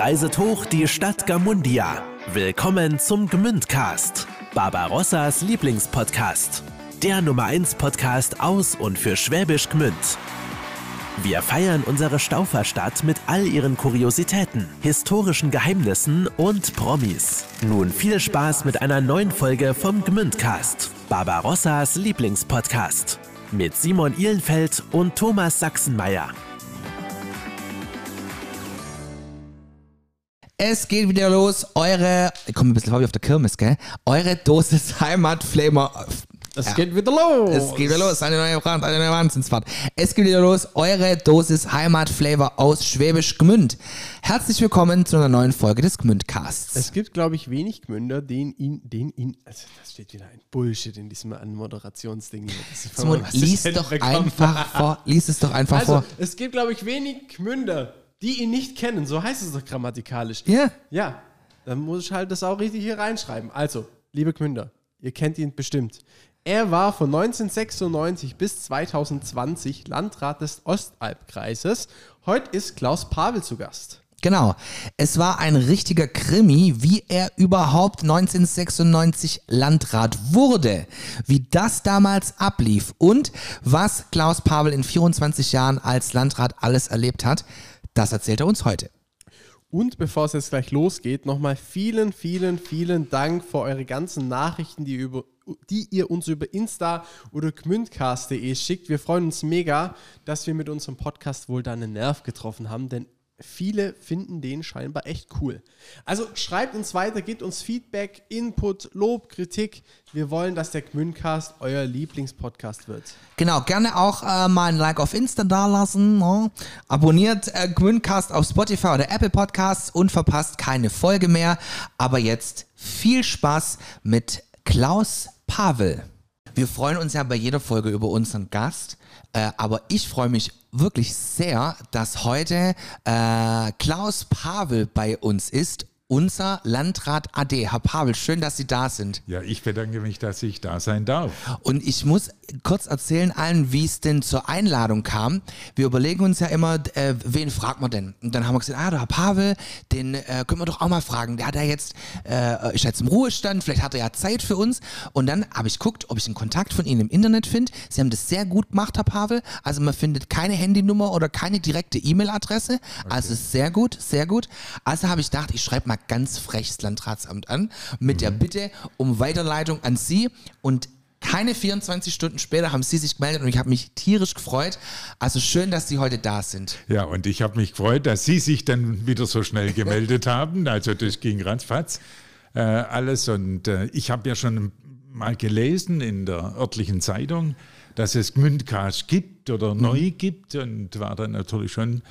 reiset hoch die Stadt Gamundia. Willkommen zum Gmündcast, Barbarossas Lieblingspodcast. Der Nummer 1 Podcast aus und für Schwäbisch Gmünd. Wir feiern unsere Stauferstadt mit all ihren Kuriositäten, historischen Geheimnissen und Promis. Nun viel Spaß mit einer neuen Folge vom Gmündcast, Barbarossas Lieblingspodcast. Mit Simon Ihlenfeld und Thomas Sachsenmeier. Es geht wieder los. Eure, ich komme ein bisschen vor wie auf der Kirmes, gell? Eure Dosis Heimatflamer. Es Ja. geht wieder los. Es geht wieder los, eine neue Brand, eine neue Wahnsinnsfahrt. Es geht wieder los, eure Dosis Heimatflavor aus Schwäbisch Gmünd. Herzlich willkommen zu einer neuen Folge des Gmündcasts. Es gibt, glaube ich, wenig Gmünder, den ihn, den ihn, also das steht wieder ein Bullshit in diesem Anmoderationsding Simon, lies doch einfach vor, lies es doch einfach Also, vor. es gibt, glaube ich, wenig Gmünder, die ihn nicht kennen. So heißt es doch grammatikalisch. Ja. Ja, dann muss ich halt das auch richtig hier reinschreiben. Also, liebe Gmünder, ihr kennt ihn bestimmt. Er war von 1996 bis 2020 Landrat des Ostalbkreises. Heute ist Klaus Pavel zu Gast. Genau. Es war ein richtiger Krimi, wie er überhaupt 1996 Landrat wurde, wie das damals ablief und was Klaus Pavel in 24 Jahren als Landrat alles erlebt hat. Das erzählt er uns heute. Und bevor es jetzt gleich losgeht, nochmal vielen, vielen, vielen Dank für eure ganzen Nachrichten, die, ihr über, die ihr uns über Insta oder gmündcast.de schickt. Wir freuen uns mega, dass wir mit unserem Podcast wohl da einen Nerv getroffen haben, denn viele finden den scheinbar echt cool. Also schreibt uns weiter, gebt uns Feedback, Input, Lob, Kritik. Wir wollen, dass der Gmündcast euer Lieblingspodcast wird. Genau, gerne auch äh, mal ein Like auf Insta dalassen. Ne? Abonniert äh, Gmündcast auf Spotify oder Apple Podcasts und verpasst keine Folge mehr. Aber jetzt viel Spaß mit Klaus Pavel. Wir freuen uns ja bei jeder Folge über unseren Gast. Äh, aber ich freue mich wirklich sehr, dass heute äh, Klaus Pavel bei uns ist, unser Landrat AD. Herr Pavel, schön, dass Sie da sind. Ja, ich bedanke mich, dass ich da sein darf. Und ich muss kurz erzählen allen, wie es denn zur Einladung kam. Wir überlegen uns ja immer, äh, wen fragt man denn? Und dann haben wir gesagt, ah, der Herr Pavel, den äh, können wir doch auch mal fragen. Der hat ja jetzt, äh, ist jetzt im Ruhestand, vielleicht hat er ja Zeit für uns. Und dann habe ich geguckt, ob ich einen Kontakt von Ihnen im Internet finde. Sie haben das sehr gut gemacht, Herr Pavel. Also man findet keine Handynummer oder keine direkte E-Mail-Adresse. Also sehr gut, sehr gut. Also habe ich gedacht, ich schreibe mal ganz frech das Landratsamt an mit der Bitte um Weiterleitung an Sie und keine 24 Stunden später haben Sie sich gemeldet und ich habe mich tierisch gefreut. Also schön, dass Sie heute da sind. Ja, und ich habe mich gefreut, dass Sie sich dann wieder so schnell gemeldet haben. Also das ging ratzfatz äh, alles. Und äh, ich habe ja schon mal gelesen in der örtlichen Zeitung, dass es Gmündcast gibt oder neu gibt und war dann natürlich schon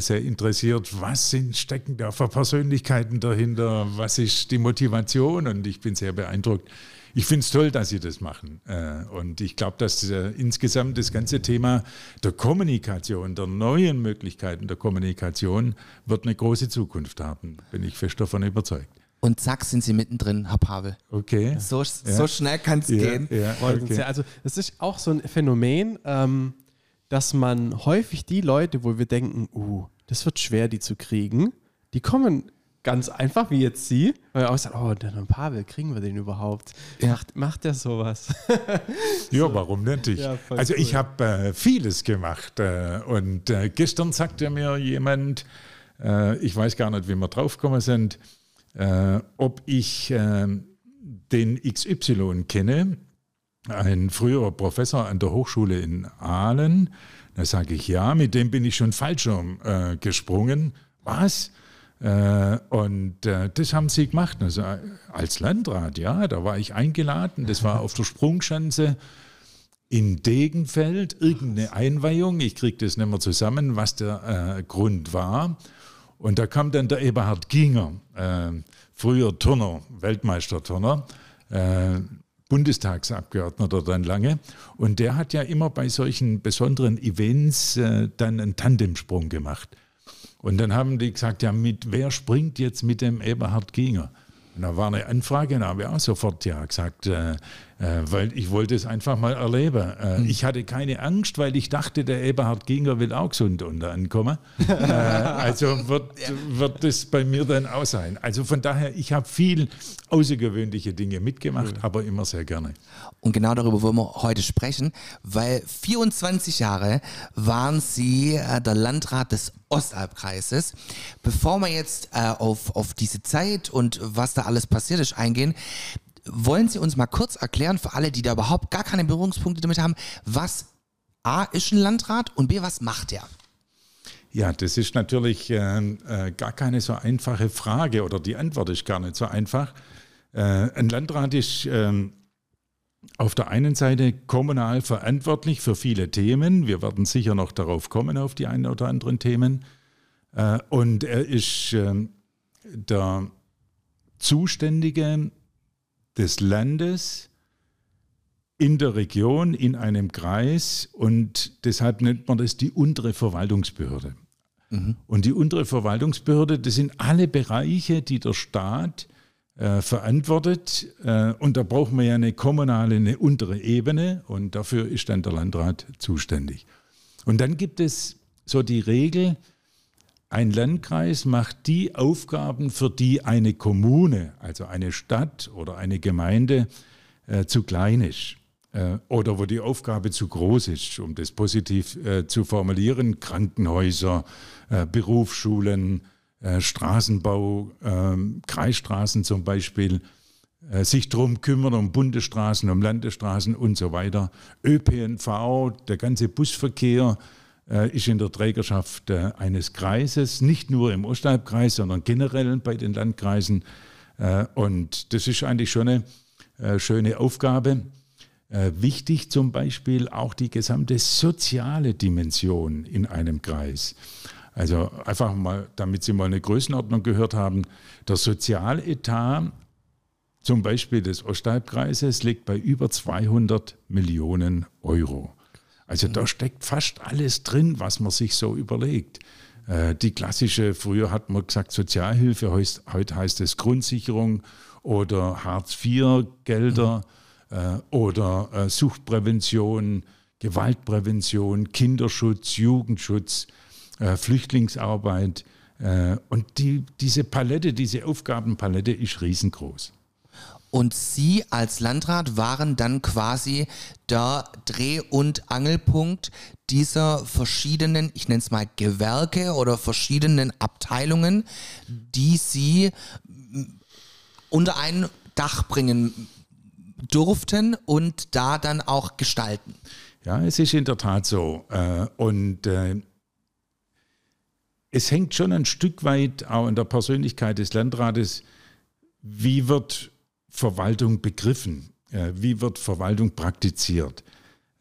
sehr interessiert, was sind, stecken da für Persönlichkeiten dahinter, was ist die Motivation und ich bin sehr beeindruckt. Ich finde es toll, dass Sie das machen. Äh, Und ich glaube, dass äh, insgesamt das ganze Thema der Kommunikation, der neuen Möglichkeiten der Kommunikation, wird eine große Zukunft haben. Bin ich fest davon überzeugt. Und zack, sind Sie mittendrin, Herr Pavel. Okay. So, so schnell kann es Ja, gehen. ja, okay. Also das ist auch so ein Phänomen, ähm, dass man häufig die Leute, wo wir denken, uh, das wird schwer, die zu kriegen, die kommen ganz einfach, wie jetzt Sie, weil wir auch sagen, oh, der Herr Pavel, kriegen wir den überhaupt? Ja. Macht, macht der sowas? Ja, warum nicht? Ich, Ja, also ich cool. habe äh, vieles gemacht. Äh, und äh, gestern sagte mir jemand, äh, ich weiß gar nicht, wie wir draufgekommen sind, äh, ob ich äh, den XY kenne, ein früherer Professor an der Hochschule in Aalen. Da sage ich, ja, mit dem bin ich schon Fallschirm äh, gesprungen. Was? Äh, und äh, das haben sie gemacht. Also äh, als Landrat, ja, da war ich eingeladen. Das war auf der Sprungschanze in Degenfeld, irgendeine Einweihung. Ich kriege das nicht mehr zusammen, was der äh, Grund war. Und da kam dann der Eberhard Ginger, äh, früher Turner, Weltmeisterturner, äh, Bundestagsabgeordneter dann lange. Und der hat ja immer bei solchen besonderen Events äh, dann einen Tandemsprung gemacht. Und dann haben die gesagt, ja, mit wer springt jetzt mit dem Eberhard Ginger? Und da war eine Anfrage, da haben wir auch sofort ja gesagt, äh, weil ich wollte es einfach mal erleben. Äh, Mhm. Ich hatte keine Angst, weil ich dachte, der Eberhard Ginger will auch gesund ankommen. äh, also wird, wird das bei mir dann auch sein. Also von daher, ich habe viel außergewöhnliche Dinge mitgemacht, aber immer sehr gerne. Und genau darüber wollen wir heute sprechen, weil 24 Jahre waren Sie äh, der Landrat des Ostalbkreises. Bevor wir jetzt äh, auf, auf diese Zeit und was da alles passiert ist eingehen, wollen Sie uns mal kurz erklären, für alle, die da überhaupt gar keine Berührungspunkte damit haben, was A ist ein Landrat und B, was macht er? Ja, das ist natürlich äh, äh, gar keine so einfache Frage oder die Antwort ist gar nicht so einfach. Äh, ein Landrat ist ähm, auf der einen Seite kommunal verantwortlich für viele Themen. Wir werden sicher noch darauf kommen, auf die einen oder anderen Themen. Äh, und er ist ähm, der Zuständige des Landes in der Region, in einem Kreis und deshalb nennt man das die untere Verwaltungsbehörde. Und die untere Verwaltungsbehörde, das sind alle Bereiche, die der Staat äh, verantwortet. Äh, und da brauchen wir ja eine kommunale, eine untere Ebene und dafür ist dann der Landrat zuständig. Und dann gibt es so die Regel, ein Landkreis macht die Aufgaben, für die eine Kommune, also eine Stadt oder eine Gemeinde äh, zu klein ist äh, oder wo die Aufgabe zu groß ist, um das positiv äh, zu formulieren. Krankenhäuser, äh, Berufsschulen, äh, Straßenbau, ähm, Kreisstraßen zum Beispiel, äh, sich darum kümmern, um Bundesstraßen, um Landesstraßen und so weiter. ÖPNV, der ganze Busverkehr ist in der Trägerschaft äh, eines Kreises, nicht nur im Ostalbkreis, sondern generell bei den Landkreisen. Äh, und das ist eigentlich schon eine äh, schöne Aufgabe. Äh, wichtig zum Beispiel auch die gesamte soziale Dimension in einem Kreis. Also einfach mal, damit Sie mal eine Größenordnung gehört haben, der Sozialetat zum Beispiel des Ostalbkreises liegt bei über 200 Millionen Euro. Also da steckt fast alles drin, was man sich so überlegt. Äh, Die klassische, früher hat man gesagt Sozialhilfe, heust- heute heißt es Grundsicherung oder Hartz-IV-Gelder äh, oder äh, Suchtprävention, Gewaltprävention, Kinderschutz, Jugendschutz, äh, Flüchtlingsarbeit. Äh, Und die, diese Palette, diese Aufgabenpalette ist riesengroß. Und Sie als Landrat waren dann quasi der Dreh- und Angelpunkt dieser verschiedenen, ich nenne es mal Gewerke oder verschiedenen Abteilungen, die Sie m, unter ein Dach bringen durften und da dann auch gestalten. Ja, es ist in der Tat so. Äh, Und äh, es hängt schon ein Stück weit auch an der Persönlichkeit des Landrates, wie wird Verwaltung begriffen, Äh, wie wird Verwaltung praktiziert.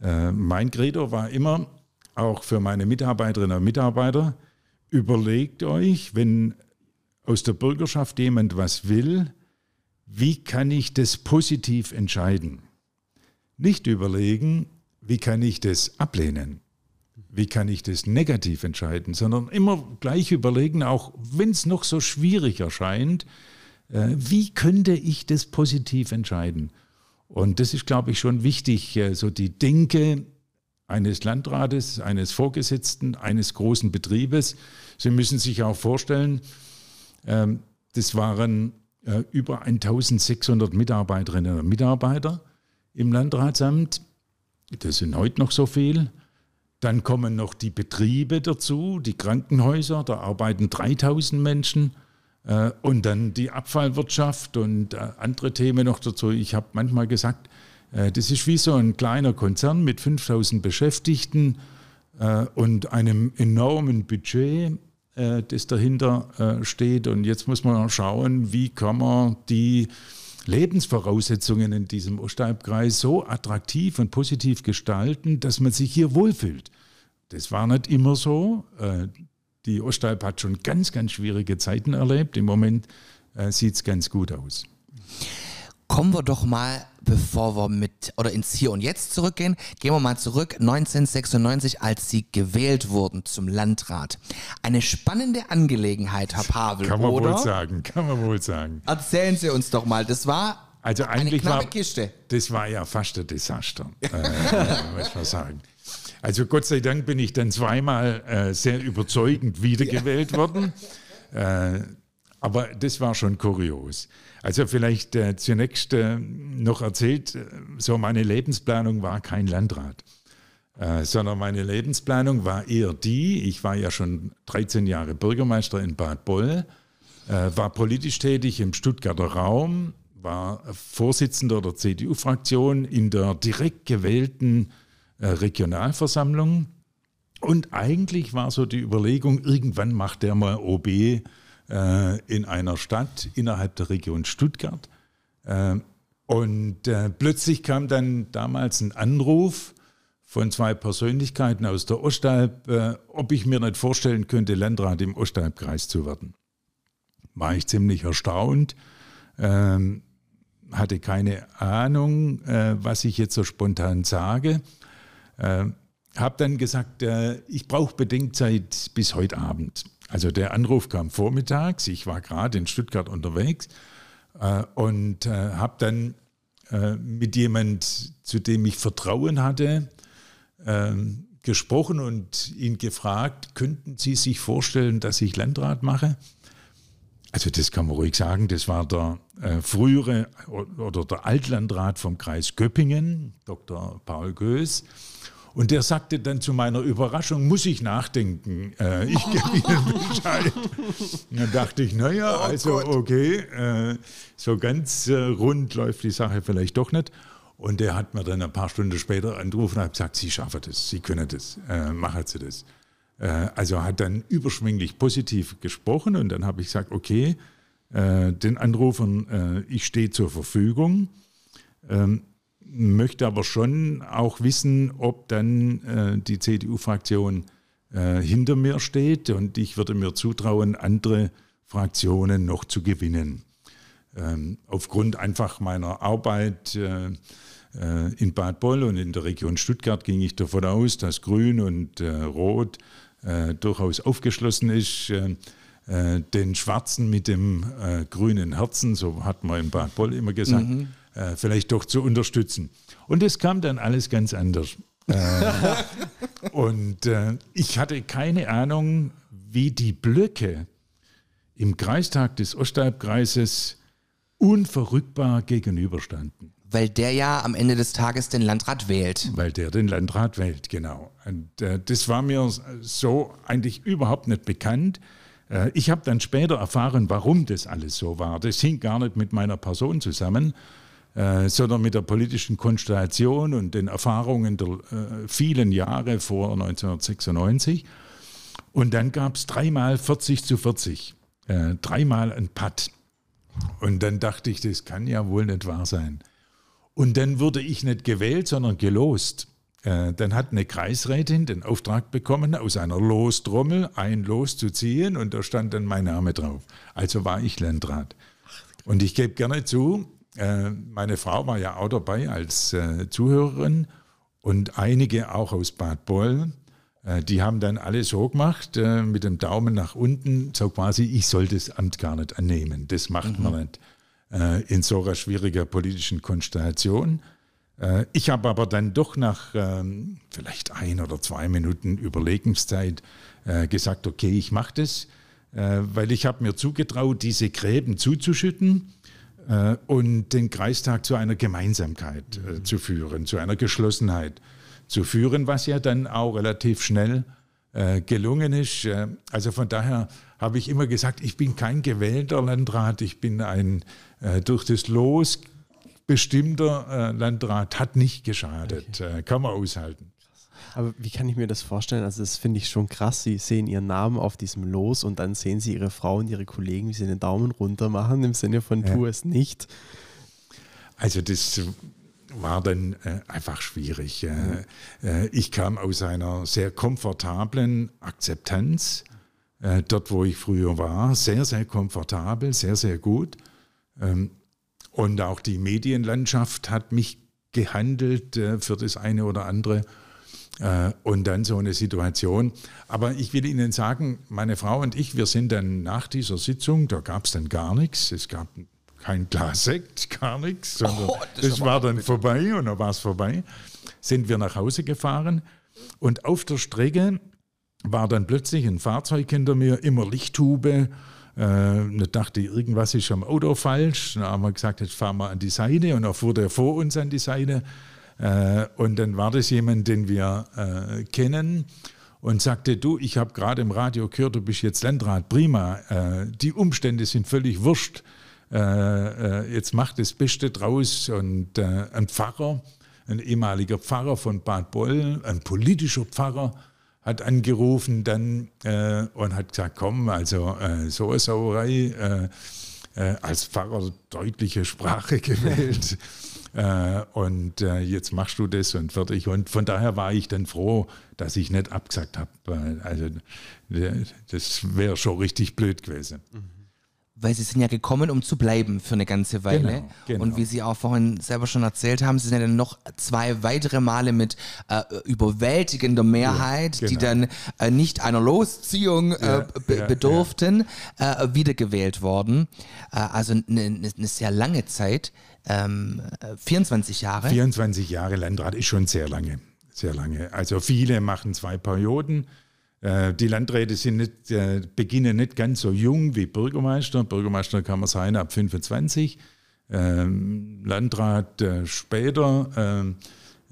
Äh, Mein Credo war immer, auch für meine Mitarbeiterinnen und Mitarbeiter, überlegt euch, wenn aus der Bürgerschaft jemand was will, wie kann ich das positiv entscheiden? Nicht überlegen, wie kann ich das ablehnen? Wie kann ich das negativ entscheiden? Sondern immer gleich überlegen, auch wenn es noch so schwierig erscheint, wie könnte ich das positiv entscheiden? Und das ist, glaube ich, schon wichtig, äh, so die Denke eines Landrates, eines Vorgesetzten, eines großen Betriebes. Sie müssen sich auch vorstellen, ähm, das waren äh, über 1600 Mitarbeiterinnen und Mitarbeiter im Landratsamt. Das sind heute noch so viel. Dann kommen noch die Betriebe dazu, die Krankenhäuser, da arbeiten 3000 Menschen. Äh, Und dann die Abfallwirtschaft und äh, andere Themen noch dazu. Ich habe manchmal gesagt, äh, das ist wie so ein kleiner Konzern mit 5000 Beschäftigten und einem enormen Budget, das dahinter steht. Und jetzt muss man schauen, wie kann man die Lebensvoraussetzungen in diesem Ostalbkreis so attraktiv und positiv gestalten, dass man sich hier wohlfühlt. Das war nicht immer so. Die Ostalb hat schon ganz, ganz schwierige Zeiten erlebt. Im Moment äh, sieht es ganz gut aus. Kommen wir doch mal, bevor wir mit oder ins Hier und Jetzt zurückgehen, gehen wir mal zurück 1996, als Sie gewählt wurden zum Landrat. Eine spannende Angelegenheit, Herr Pavel, Kann man oder? wohl sagen, kann man wohl sagen. Erzählen Sie uns doch mal, das war Also eigentlich knappe war Kiste. das war ja fast ein Desaster, äh, muss man sagen. Also Gott sei Dank bin ich dann zweimal äh, sehr überzeugend wiedergewählt worden. Äh, aber das war schon kurios. Also vielleicht äh, zunächst äh, noch erzählt, äh, so meine Lebensplanung war kein Landrat, äh, sondern meine Lebensplanung war eher die, ich war ja schon 13 Jahre Bürgermeister in Bad Boll, war politisch tätig im Stuttgarter Raum, war Vorsitzender der CDU-Fraktion in der direkt gewählten äh, Regionalversammlung. Und eigentlich war so die Überlegung, irgendwann macht der mal OB äh, in einer Stadt innerhalb der Region Stuttgart. Äh, und äh, plötzlich kam dann damals ein Anruf von zwei Persönlichkeiten aus der Ostalb, äh, ob ich mir nicht vorstellen könnte, Landrat im Ostalbkreis zu werden. War ich ziemlich erstaunt, ähm, hatte keine Ahnung, äh, was ich jetzt so spontan sage. Äh, habe dann gesagt, äh, ich brauche Bedenkzeit bis heute Abend. Also der Anruf kam vormittags, ich war gerade in Stuttgart unterwegs äh, und äh, habe dann äh, mit jemand, zu dem ich Vertrauen hatte, ähm, gesprochen und ihn gefragt, könnten Sie sich vorstellen, dass ich Landrat mache? Also das kann man ruhig sagen, das war der äh, frühere oder der Altlandrat vom Kreis Göppingen, Dr. Paul Göß. Und der sagte dann zu meiner Überraschung, muss ich nachdenken, äh, ich gebe Ihnen Bescheid. dann dachte ich, naja, Oh also Gott. okay, äh, so ganz äh, rund läuft die Sache vielleicht doch nicht. Und der hat mir dann ein paar Stunden später angerufen und hat gesagt, Sie schaffen das, Sie können das, äh, machen Sie das. Äh, also hat dann überschwänglich positiv gesprochen und dann habe ich gesagt, okay, äh, den Anrufern, äh, ich stehe zur Verfügung, ähm, möchte aber schon auch wissen, ob dann die CDU-Fraktion hinter mir steht und ich würde mir zutrauen, andere Fraktionen noch zu gewinnen. Ähm, aufgrund einfach meiner Arbeit in Bad Boll und in der Region Stuttgart ging ich davon aus, dass Grün und Rot äh, durchaus aufgeschlossen ist, äh, äh, den Schwarzen mit dem äh, grünen Herzen, so hat man in Bad Boll immer gesagt, äh, vielleicht doch zu unterstützen. Und es kam dann alles ganz anders. Und ich hatte keine Ahnung, wie die Blöcke im Kreistag des Ostalbkreises unverrückbar gegenüberstanden. Weil der ja am Ende des Tages den Landrat wählt. Weil der den Landrat wählt, genau. Und äh, das war mir so eigentlich überhaupt nicht bekannt. Äh, ich habe dann später erfahren, warum das alles so war. Das hing gar nicht mit meiner Person zusammen, äh, sondern mit der politischen Konstellation und den Erfahrungen der äh, vielen Jahre vor 1996. Und dann gab es dreimal 40 zu 40, äh, dreimal ein Patt. Und dann dachte ich, das kann ja wohl nicht wahr sein. Und dann wurde ich nicht gewählt, sondern gelost. Äh, dann hat eine Kreisrätin den Auftrag bekommen, aus einer Lostrommel ein Los zu ziehen und da stand dann mein Name drauf. Also war ich Landrat. Und ich gebe gerne zu, äh, meine Frau war ja auch dabei als äh, Zuhörerin und einige auch aus Bad Boll. Die haben dann alle so gemacht, mit dem Daumen nach unten, so quasi, ich soll das Amt gar nicht annehmen. Das macht man nicht äh, in so einer schwierigen politischen Konstellation. Äh, Ich habe aber dann doch nach ähm, vielleicht ein oder zwei Minuten Überlegungszeit äh, gesagt, okay, ich mache das, äh, weil ich habe mir zugetraut, diese Gräben zuzuschütten äh, und den Kreistag zu einer Gemeinsamkeit äh, zu führen, zu einer Geschlossenheit zu führen, was ja dann auch relativ schnell gelungen ist. Äh, Also von daher habe ich immer gesagt, ich bin kein gewählter Landrat, ich bin ein äh, durch das Los bestimmter äh, Landrat, hat nicht geschadet, äh, kann man aushalten. Aber wie kann ich mir das vorstellen? Also, das finde ich schon krass. Sie sehen ihren Namen auf diesem Los und dann sehen sie ihre Frau und ihre Kollegen, wie sie den Daumen runter machen, im Sinne von tu es nicht. Also das war dann äh, einfach schwierig. Äh, äh, ich kam aus einer sehr komfortablen Akzeptanz, äh, dort wo ich früher war, sehr, sehr komfortabel, sehr, sehr gut. Ähm, und auch die Medienlandschaft hat mich gehandelt äh, für das eine oder andere. Äh, Und dann so eine Situation. Aber ich will Ihnen sagen, meine Frau und ich, wir sind dann nach dieser Sitzung, da gab es dann gar nichts. Es gab kein Glas Sekt, gar nichts, sondern Oh, das das war dann vorbei und dann war es vorbei. Sind wir nach Hause gefahren und auf der Strecke war dann plötzlich ein Fahrzeug hinter mir, immer Lichthube. Äh, da dachte ich, irgendwas ist am Auto falsch. Dann haben wir gesagt, jetzt fahren wir an die Seite und dann fuhr der vor uns an die Seite. Äh, und dann war das jemand, den wir äh, kennen und sagte, du, ich habe gerade im Radio gehört, du bist jetzt Landrat, prima. Äh, die Umstände sind völlig wurscht. Äh, äh, jetzt mach das Beste draus. Und äh, ein Pfarrer, ein ehemaliger Pfarrer von Bad Boll, ein politischer Pfarrer, hat angerufen dann äh, und hat gesagt, komm, also äh, so eine Sauerei, äh, als Pfarrer deutliche Sprache gewählt. Äh, und jetzt machst du das und fertig. Und von daher war ich dann froh, dass ich nicht abgesagt habe. Also das wäre schon richtig blöd gewesen. Weil sie sind ja gekommen, um zu bleiben für eine ganze Weile. Genau, genau. Und wie Sie auch vorhin selber schon erzählt haben, sie sind ja dann noch zwei weitere Male mit äh, überwältigender Mehrheit, Ja, die genau. dann äh, nicht einer Losziehung äh, Ja, be ja, bedurften, Äh, wiedergewählt worden. Äh, also eine, eine eine sehr lange Zeit, ähm, äh, 24 Jahre. 24 Jahre Landrat ist schon sehr lange. Sehr lange. Also viele machen zwei Perioden. Äh, Die Landräte sind nicht, äh, beginnen nicht ganz so jung wie Bürgermeister. Bürgermeister kann man sein ab 25. Ähm, Landrat äh, später. ähm,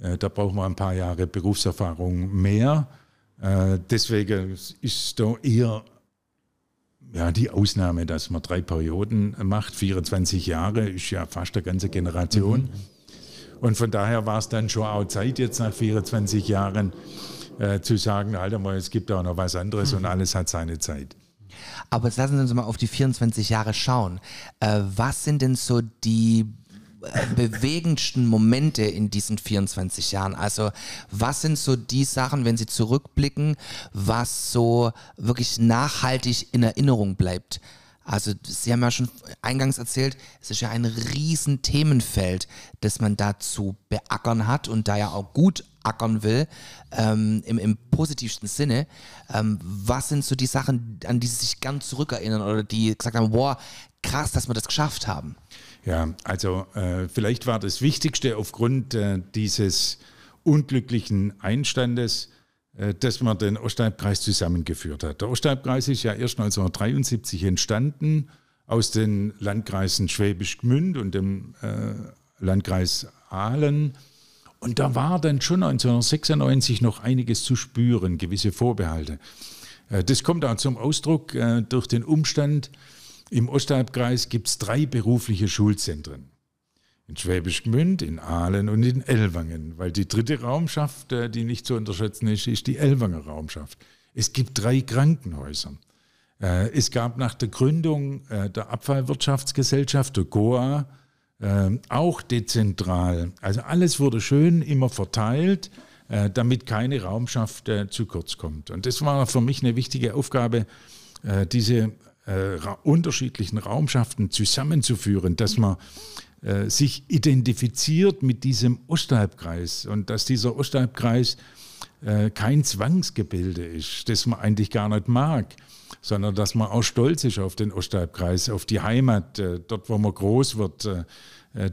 äh, Da braucht man ein paar Jahre Berufserfahrung mehr. Äh, Deswegen ist da eher ja, die Ausnahme, dass man drei Perioden macht. 24 Jahre ist ja fast eine ganze Generation. Und von daher war es dann schon auch Zeit, jetzt nach 24 Jahren äh, zu sagen, Alter mal, es gibt auch noch was anderes und alles hat seine Zeit. Aber jetzt lassen Sie uns mal auf die 24 Jahre schauen. Äh, was sind denn so die äh, bewegendsten Momente in diesen 24 Jahren? Also was sind so die Sachen, wenn Sie zurückblicken, was so wirklich nachhaltig in Erinnerung bleibt? Also Sie haben ja schon eingangs erzählt, es ist ja ein riesen Themenfeld, das man da zu beackern hat und da ja auch gut ackern will, ähm, im, im positivsten Sinne. Ähm, was sind so die Sachen, an die Sie sich gern zurückerinnern oder die gesagt haben, boah, krass, dass wir das geschafft haben? Ja, also äh, vielleicht war das Wichtigste aufgrund äh, dieses unglücklichen Einstandes, äh, dass man den Ostalbkreis zusammengeführt hat. Der Ostalbkreis ist ja erst 1973 entstanden aus den Landkreisen Schwäbisch Gmünd und dem äh, Landkreis Aalen. Und da war dann schon 1996 noch einiges zu spüren, gewisse Vorbehalte. Äh, Das kommt auch zum Ausdruck äh, durch den Umstand, im Ostalbkreis gibt es drei berufliche Schulzentren. In Schwäbisch Gmünd, in Aalen und in Ellwangen. Weil die dritte Raumschaft, äh, die nicht zu unterschätzen ist, ist die Ellwanger Raumschaft. Es gibt drei Krankenhäuser. Es gab nach der Gründung der Abfallwirtschaftsgesellschaft, der GOA, auch dezentral. Also alles wurde schön immer verteilt, äh, damit keine Raumschaft äh, zu kurz kommt. Und das war für mich eine wichtige Aufgabe, äh, diese unterschiedlichen Raumschaften zusammenzuführen, dass man sich identifiziert mit diesem Ostalbkreis und dass dieser Ostalbkreis kein Zwangsgebilde ist, das man eigentlich gar nicht mag, sondern dass man auch stolz ist auf den Ostalbkreis, auf die Heimat, dort, wo man groß wird,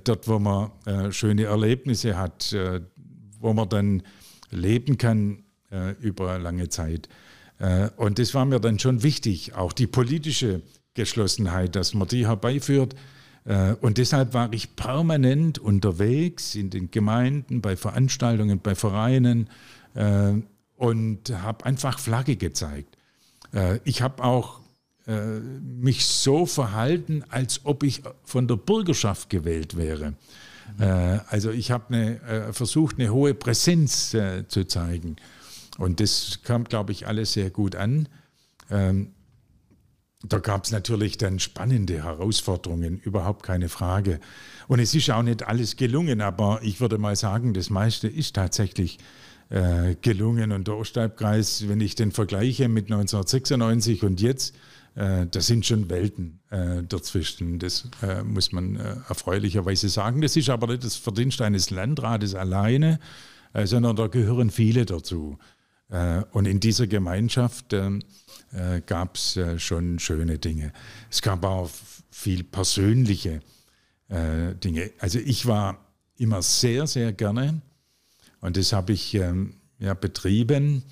dort, wo man äh, schöne Erlebnisse hat, äh, wo man dann leben kann äh, über lange Zeit. Äh, und das war mir dann schon wichtig, auch die politische Geschlossenheit, dass man die herbeiführt. Äh, Und deshalb war ich permanent unterwegs in den Gemeinden, bei Veranstaltungen, bei Vereinen äh, und habe einfach Flagge gezeigt. Äh, Ich habe auch äh, mich so verhalten, als ob ich von der Bürgerschaft gewählt wäre. Äh, Also ich habe eine, äh, versucht, eine hohe Präsenz äh, zu zeigen. Und das kam, glaube ich, alles sehr gut an. Ähm, da gab es natürlich dann spannende Herausforderungen, überhaupt keine Frage. Und es ist auch nicht alles gelungen, aber ich würde mal sagen, das meiste ist tatsächlich äh, gelungen. Und der Ostalbkreis, wenn ich den vergleiche mit 1996 und jetzt, äh, da sind schon Welten äh, dazwischen. Das äh, muss man äh, erfreulicherweise sagen. Das ist aber nicht das Verdienst eines Landrates alleine, äh, sondern da gehören viele dazu. Äh, Und in dieser Gemeinschaft gab es schon schöne Dinge. Es gab auch viel persönliche Dinge. Also ich war immer sehr, sehr gerne und das habe ich ähm, ja, betrieben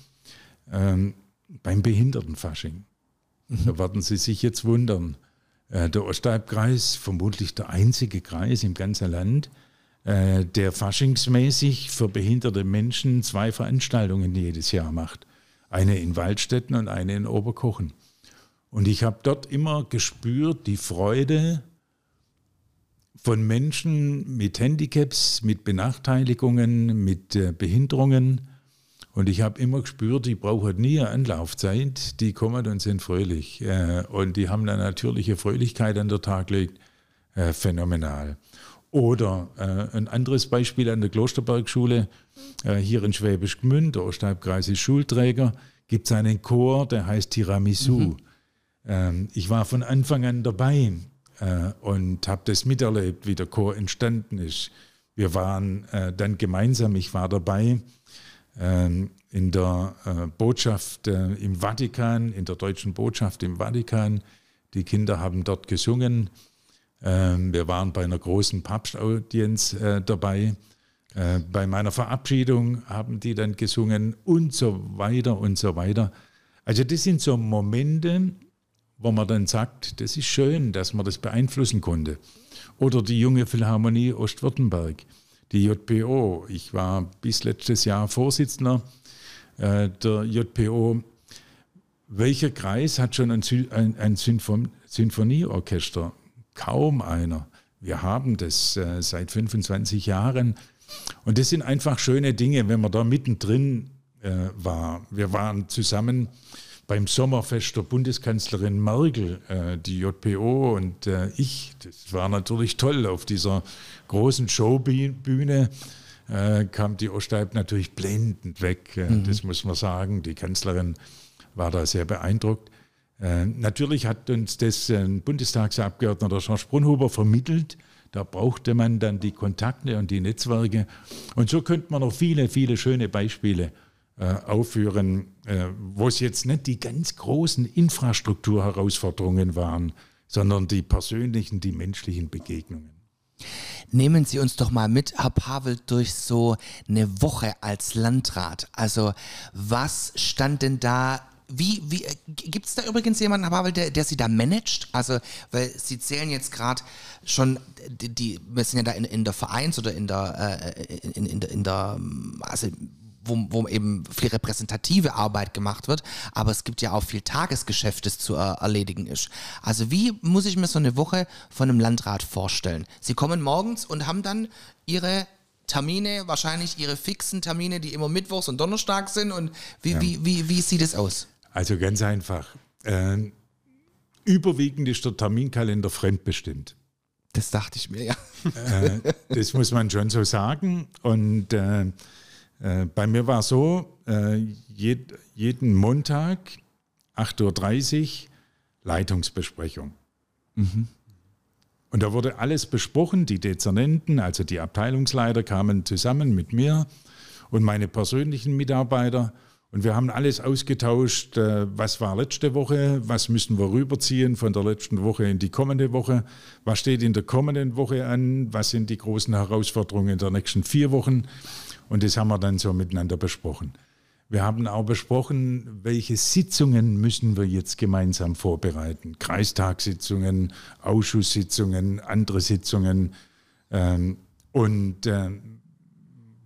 ähm, beim Behindertenfasching. Mhm. Da werden Sie sich jetzt wundern. Äh, der Ostalbkreis, vermutlich der einzige Kreis im ganzen Land, äh, der faschingsmäßig für behinderte Menschen zwei Veranstaltungen jedes Jahr macht. Eine in Waldstätten und eine in Oberkochen. Und ich habe dort immer gespürt die Freude von Menschen mit Handicaps, mit Benachteiligungen, mit äh, Behinderungen. Und ich habe immer gespürt, die brauchen nie eine Anlaufzeit, die kommen und sind fröhlich. Äh, und die haben eine natürliche Fröhlichkeit an der Tag. Äh, phänomenal. Oder äh, ein anderes Beispiel an der Klosterbergschule, äh, hier in Schwäbisch Gmünd, der Ostalbkreis ist Schulträger, gibt es einen Chor, der heißt Tiramisu. Mhm. Ähm, ich war von Anfang an dabei äh, und habe das miterlebt, wie der Chor entstanden ist. Wir waren dann gemeinsam, ich war dabei in der äh, Botschaft äh, im Vatikan, in der deutschen Botschaft im Vatikan. Die Kinder haben dort gesungen. Ähm, wir waren bei einer großen Papstaudienz äh, dabei. Bei meiner Verabschiedung haben die dann gesungen und so weiter und so weiter. Also das sind so Momente, wo man dann sagt, das ist schön, dass man das beeinflussen konnte. Oder die junge Philharmonie Ostwürttemberg, die JPO. Ich war bis letztes Jahr Vorsitzender äh, der JPO. Welcher Kreis hat schon ein, ein, ein Sinfonieorchester? Kaum einer. Wir haben das äh, seit 25 Jahren. Und das sind einfach schöne Dinge, wenn man da mittendrin äh, war. Wir waren zusammen beim Sommerfest der Bundeskanzlerin Merkel, äh, die JPO und äh, ich. Das war natürlich toll. Auf dieser großen Showbühne äh, kam die Ostalb natürlich blendend weg. Äh, mhm. Das muss man sagen. Die Kanzlerin war da sehr beeindruckt. Äh, natürlich hat uns das ein Bundestagsabgeordneter Jean Brunhuber vermittelt. Da brauchte man dann die Kontakte und die Netzwerke. Und so könnte man noch viele, viele schöne Beispiele äh, aufführen, äh, wo es jetzt nicht die ganz großen Infrastrukturherausforderungen waren, sondern die persönlichen, die menschlichen Begegnungen. Nehmen Sie uns doch mal mit, Herr Pavel, durch so eine Woche als Landrat. Also was stand denn da wie, wie gibt es da übrigens jemanden, Herr Pavel, der, der Sie da managt? Also, weil Sie zählen jetzt gerade schon, die, die, wir sind ja da in, in der Vereins- oder in der, äh, in, in, in der, also wo, wo eben viel repräsentative Arbeit gemacht wird, aber es gibt ja auch viel Tagesgeschäft, das zu äh, erledigen ist. Also wie muss ich mir so eine Woche von einem Landrat vorstellen? Sie kommen morgens und haben dann ihre Termine, wahrscheinlich ihre fixen Termine, die immer Mittwochs und Donnerstag sind und wie, ja. wie, wie, wie sieht es aus? Also ganz einfach. Äh, überwiegend ist der Terminkalender fremdbestimmt. Das dachte ich mir, ja. Äh, das muss man schon so sagen. Und äh, äh, bei mir war so, äh, jed, jeden Montag 8.30 Uhr Leitungsbesprechung. Mhm. Und da wurde alles besprochen. Die Dezernenten, also die Abteilungsleiter, kamen zusammen mit mir und meine persönlichen Mitarbeiter. Und wir haben alles ausgetauscht, äh, was war letzte Woche, was müssen wir rüberziehen von der letzten Woche in die kommende Woche, was steht in der kommenden Woche an, was sind die großen Herausforderungen der nächsten vier Wochen. Und das haben wir dann so miteinander besprochen. Wir haben auch besprochen, welche Sitzungen müssen wir jetzt gemeinsam vorbereiten. Kreistagssitzungen, Ausschusssitzungen, andere Sitzungen. Ähm, und äh,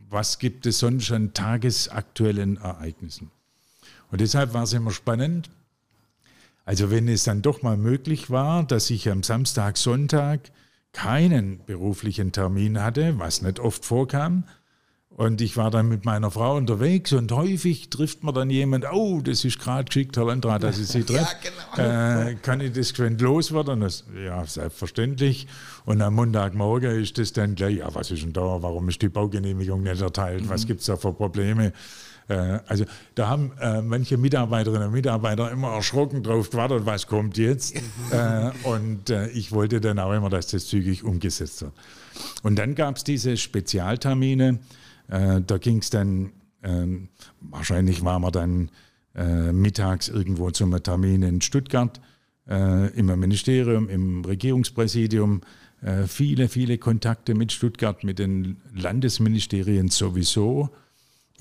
was gibt es sonst an tagesaktuellen Ereignissen? Und deshalb war es immer spannend. Also wenn es dann doch mal möglich war, dass ich am Samstag, Sonntag keinen beruflichen Termin hatte, was nicht oft vorkam, und ich war dann mit meiner Frau unterwegs und häufig trifft man dann jemand, oh, das ist gerade geschickt, Herr Landrat, dass ich Sie treffe. ja, genau. äh, kann ich das geschwind loswerden? Das, ja, selbstverständlich. Und am Montagmorgen ist das dann gleich, ja, was ist denn da? Warum ist die Baugenehmigung nicht erteilt? Mhm. Was gibt es da für Probleme? Äh, also da haben äh, manche Mitarbeiterinnen und Mitarbeiter immer erschrocken drauf gewartet, was kommt jetzt. äh, und äh, ich wollte dann auch immer, dass das zügig umgesetzt wird. Und dann gab es diese Spezialtermine, äh, da ging es dann, äh, wahrscheinlich waren wir dann äh, mittags irgendwo zum Termin in Stuttgart äh, im Ministerium, im Regierungspräsidium, äh, viele, viele Kontakte mit Stuttgart, mit den Landesministerien sowieso.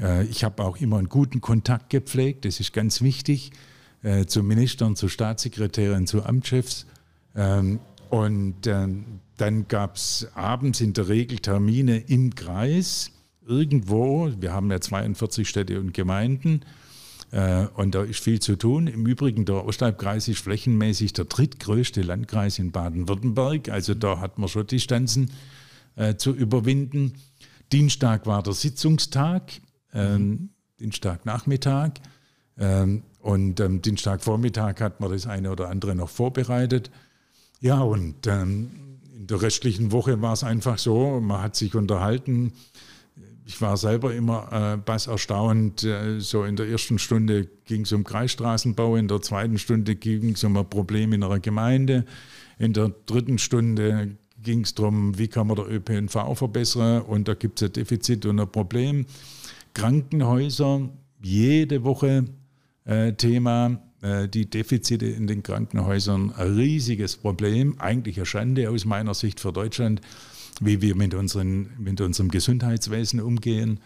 Äh, ich habe auch immer einen guten Kontakt gepflegt, das ist ganz wichtig, äh, zu Ministern, zu Staatssekretären, zu Amtschefs. Ähm, und ähm, dann gab es abends in der Regel Termine im Kreis, irgendwo. Wir haben ja 42 Städte und Gemeinden. Äh, und da ist viel zu tun. Im Übrigen, der Ostalbkreis ist flächenmäßig der drittgrößte Landkreis in Baden-Württemberg. Also da hat man schon Distanzen äh, zu überwinden. Dienstag war der Sitzungstag, ähm, Dienstagnachmittag. Ähm, und ähm, Dienstagvormittag hat man das eine oder andere noch vorbereitet. Ja, und ähm, in der restlichen Woche war es einfach so, man hat sich unterhalten. Ich war selber immer äh, bass erstaunt. Äh, so in der ersten Stunde ging es um Kreisstraßenbau, in der zweiten Stunde ging es um ein Problem in einer Gemeinde, in der dritten Stunde ging es darum, wie kann man der ÖPNV verbessern und da gibt es ein Defizit und ein Problem. Krankenhäuser, jede Woche äh, Thema, äh, die Defizite in den Krankenhäusern, ein riesiges Problem, eigentlich eine Schande aus meiner Sicht für Deutschland, wie wir mit, unseren, mit unserem Gesundheitswesen umgehen.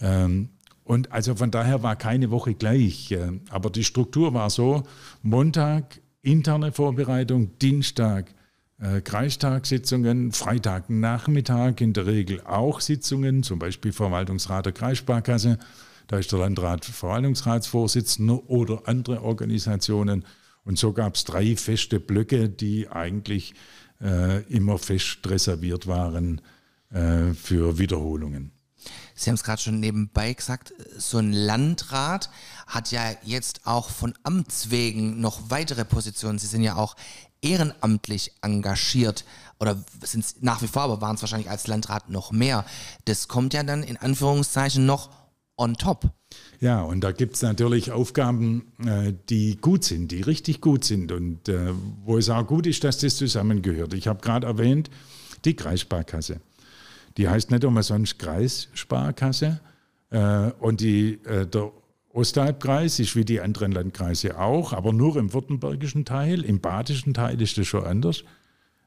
Ähm, und also von daher war keine Woche gleich, äh, aber die Struktur war so, Montag interne Vorbereitung, Dienstag äh, Kreistagssitzungen, Freitagnachmittag in der Regel auch Sitzungen, zum Beispiel Verwaltungsrat der Kreissparkasse, da ist der Landrat Verwaltungsratsvorsitzender oder andere Organisationen. Und so gab es drei feste Blöcke, die eigentlich immer fest reserviert waren äh, für Wiederholungen. Sie haben es gerade schon nebenbei gesagt, so ein Landrat hat ja jetzt auch von Amts wegen noch weitere Positionen. Sie sind ja auch ehrenamtlich engagiert oder sind es nach wie vor, aber waren es wahrscheinlich als Landrat noch mehr. Das kommt ja dann in Anführungszeichen noch on top. Ja, und da gibt es natürlich Aufgaben, äh, die gut sind, die richtig gut sind und äh, wo es auch gut ist, dass das zusammengehört. Ich habe gerade erwähnt, die Kreissparkasse. Die heißt nicht umsonst Kreissparkasse äh, und die, der Ostalbkreis ist wie die anderen Landkreise auch, aber nur im württembergischen Teil. Im badischen Teil ist das schon anders.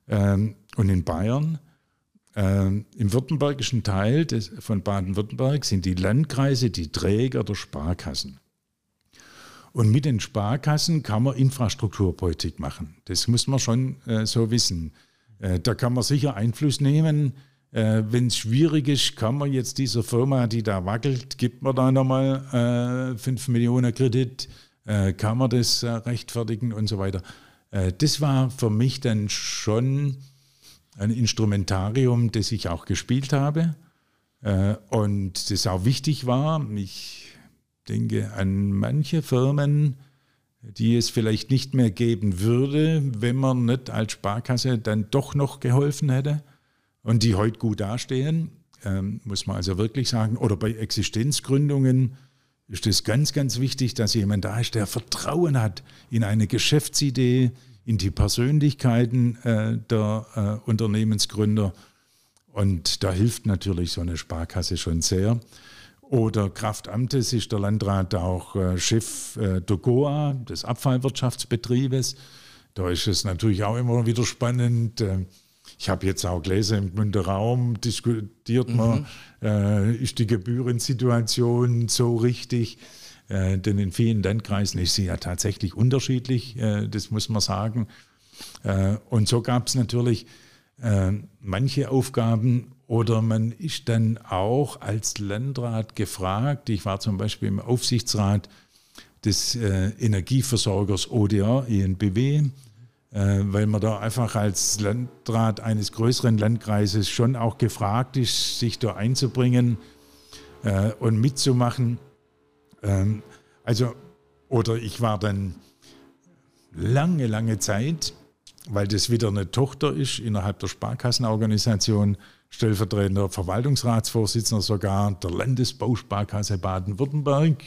Ähm, und in Bayern ähm, Im württembergischen Teil des, von Baden-Württemberg sind die Landkreise die Träger der Sparkassen. Und mit den Sparkassen kann man Infrastrukturpolitik machen. Das muss man schon äh, so wissen. Äh, da kann man sicher Einfluss nehmen. Äh, Wenn es schwierig ist, kann man jetzt dieser Firma, die da wackelt, gibt man da nochmal 5 äh, Millionen Kredit, äh, kann man das äh, rechtfertigen und so weiter. das war für mich dann schon ein Instrumentarium, das ich auch gespielt habe äh, und das auch wichtig war. Ich denke an manche Firmen, die es vielleicht nicht mehr geben würde, wenn man nicht als Sparkasse dann doch noch geholfen hätte und die heute gut dastehen, ähm, muss man also wirklich sagen. Oder bei Existenzgründungen ist es ganz, ganz wichtig, dass jemand da ist, der Vertrauen hat in eine Geschäftsidee, in die Persönlichkeiten äh, der äh, Unternehmensgründer. Und da hilft natürlich so eine Sparkasse schon sehr. Oder Kraftamtes ist der Landrat auch äh, Chef äh, der GOA, des Abfallwirtschaftsbetriebes. Da ist es natürlich auch immer wieder spannend. Äh, ich habe jetzt auch gelesen, im Gmünder Raum diskutiert man, mhm. äh, ist die Gebührensituation so richtig? Äh, denn in vielen Landkreisen ist sie ja tatsächlich unterschiedlich, äh, das muss man sagen. Äh, und so gab es natürlich manche Aufgaben oder man ist dann auch als Landrat gefragt. Ich war zum Beispiel im Aufsichtsrat des Energieversorgers ODR, ENBW, äh, weil man da einfach als Landrat eines größeren Landkreises schon auch gefragt ist, sich da einzubringen und mitzumachen. Ähm, also, oder ich war dann lange, lange Zeit, weil das wieder eine Tochter ist innerhalb der Sparkassenorganisation, stellvertretender Verwaltungsratsvorsitzender sogar der Landesbausparkasse Baden-Württemberg.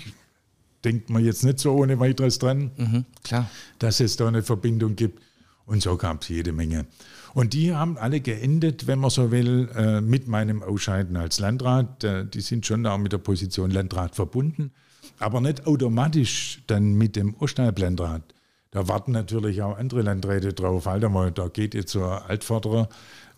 Denkt man jetzt nicht so ohne weiteres dran, mhm, klar. dass es da eine Verbindung gibt. Und so gab es jede Menge. Und die haben alle geendet, wenn man so will, äh, mit meinem Ausscheiden als Landrat. Äh, die sind schon auch mit der Position Landrat verbunden aber nicht automatisch dann mit dem Ostalblandrat. Da warten natürlich auch andere Landräte drauf. Alter mal, da geht jetzt so ein Altvorderer.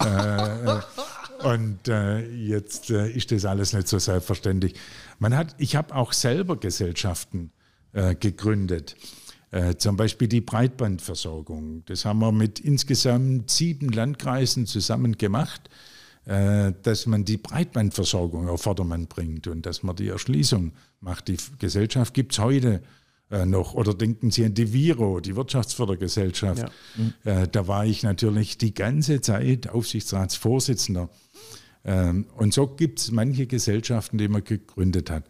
äh, und äh, jetzt äh, ist das alles nicht so selbstverständlich. Man hat, ich habe auch selber Gesellschaften äh, gegründet. Äh, zum Beispiel die Breitbandversorgung. Das haben wir mit insgesamt sieben Landkreisen zusammen gemacht, äh, dass man die Breitbandversorgung auf Vordermann bringt und dass man die Erschließung macht. Die Gesellschaft gibt es heute äh, noch. Oder denken Sie an die Viro, die Wirtschaftsfördergesellschaft. Ja. Äh, da war ich natürlich die ganze Zeit Aufsichtsratsvorsitzender. Ähm, und so gibt es manche Gesellschaften, die man gegründet hat.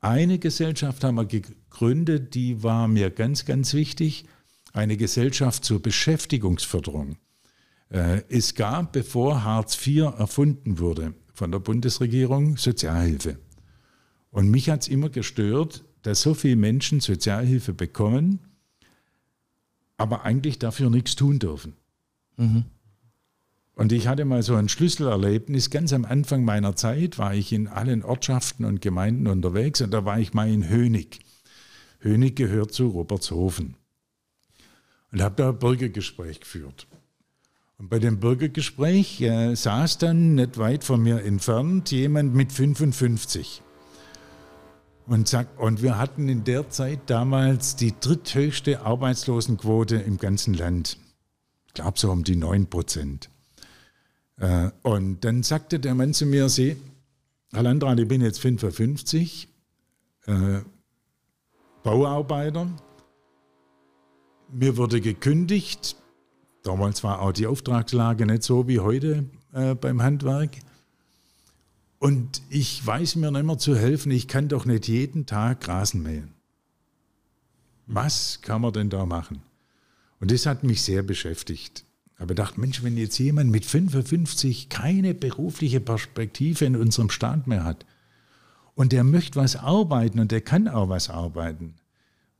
Eine Gesellschaft haben wir gegründet, die war mir ganz, ganz wichtig. Eine Gesellschaft zur Beschäftigungsförderung. Äh, es gab, bevor Hartz IV erfunden wurde von der Bundesregierung, Sozialhilfe. Und mich hat es immer gestört, dass so viele Menschen Sozialhilfe bekommen, aber eigentlich dafür nichts tun dürfen. Mhm. Und ich hatte mal so ein Schlüsselerlebnis. Ganz am Anfang meiner Zeit war ich in allen Ortschaften und Gemeinden unterwegs und da war ich mal in Hönig. Hönig gehört zu Robertshofen. Und habe da ein Bürgergespräch geführt. Und bei dem Bürgergespräch äh, saß dann nicht weit von mir entfernt jemand mit 55. Und, sagt, und wir hatten in der Zeit damals die dritthöchste Arbeitslosenquote im ganzen Land. Ich glaube so um die 9 Prozent. Äh, und dann sagte der Mann zu mir, Sie, Herr Landrat, ich bin jetzt 55, äh, Bauarbeiter, mir wurde gekündigt, damals war auch die Auftragslage nicht so wie heute äh, beim Handwerk. Und ich weiß mir nicht mehr zu helfen, ich kann doch nicht jeden Tag Rasen mähen. Was kann man denn da machen? Und das hat mich sehr beschäftigt habe gedacht, Mensch, wenn jetzt jemand mit 55 keine berufliche Perspektive in unserem Staat mehr hat und der möchte was arbeiten und der kann auch was arbeiten,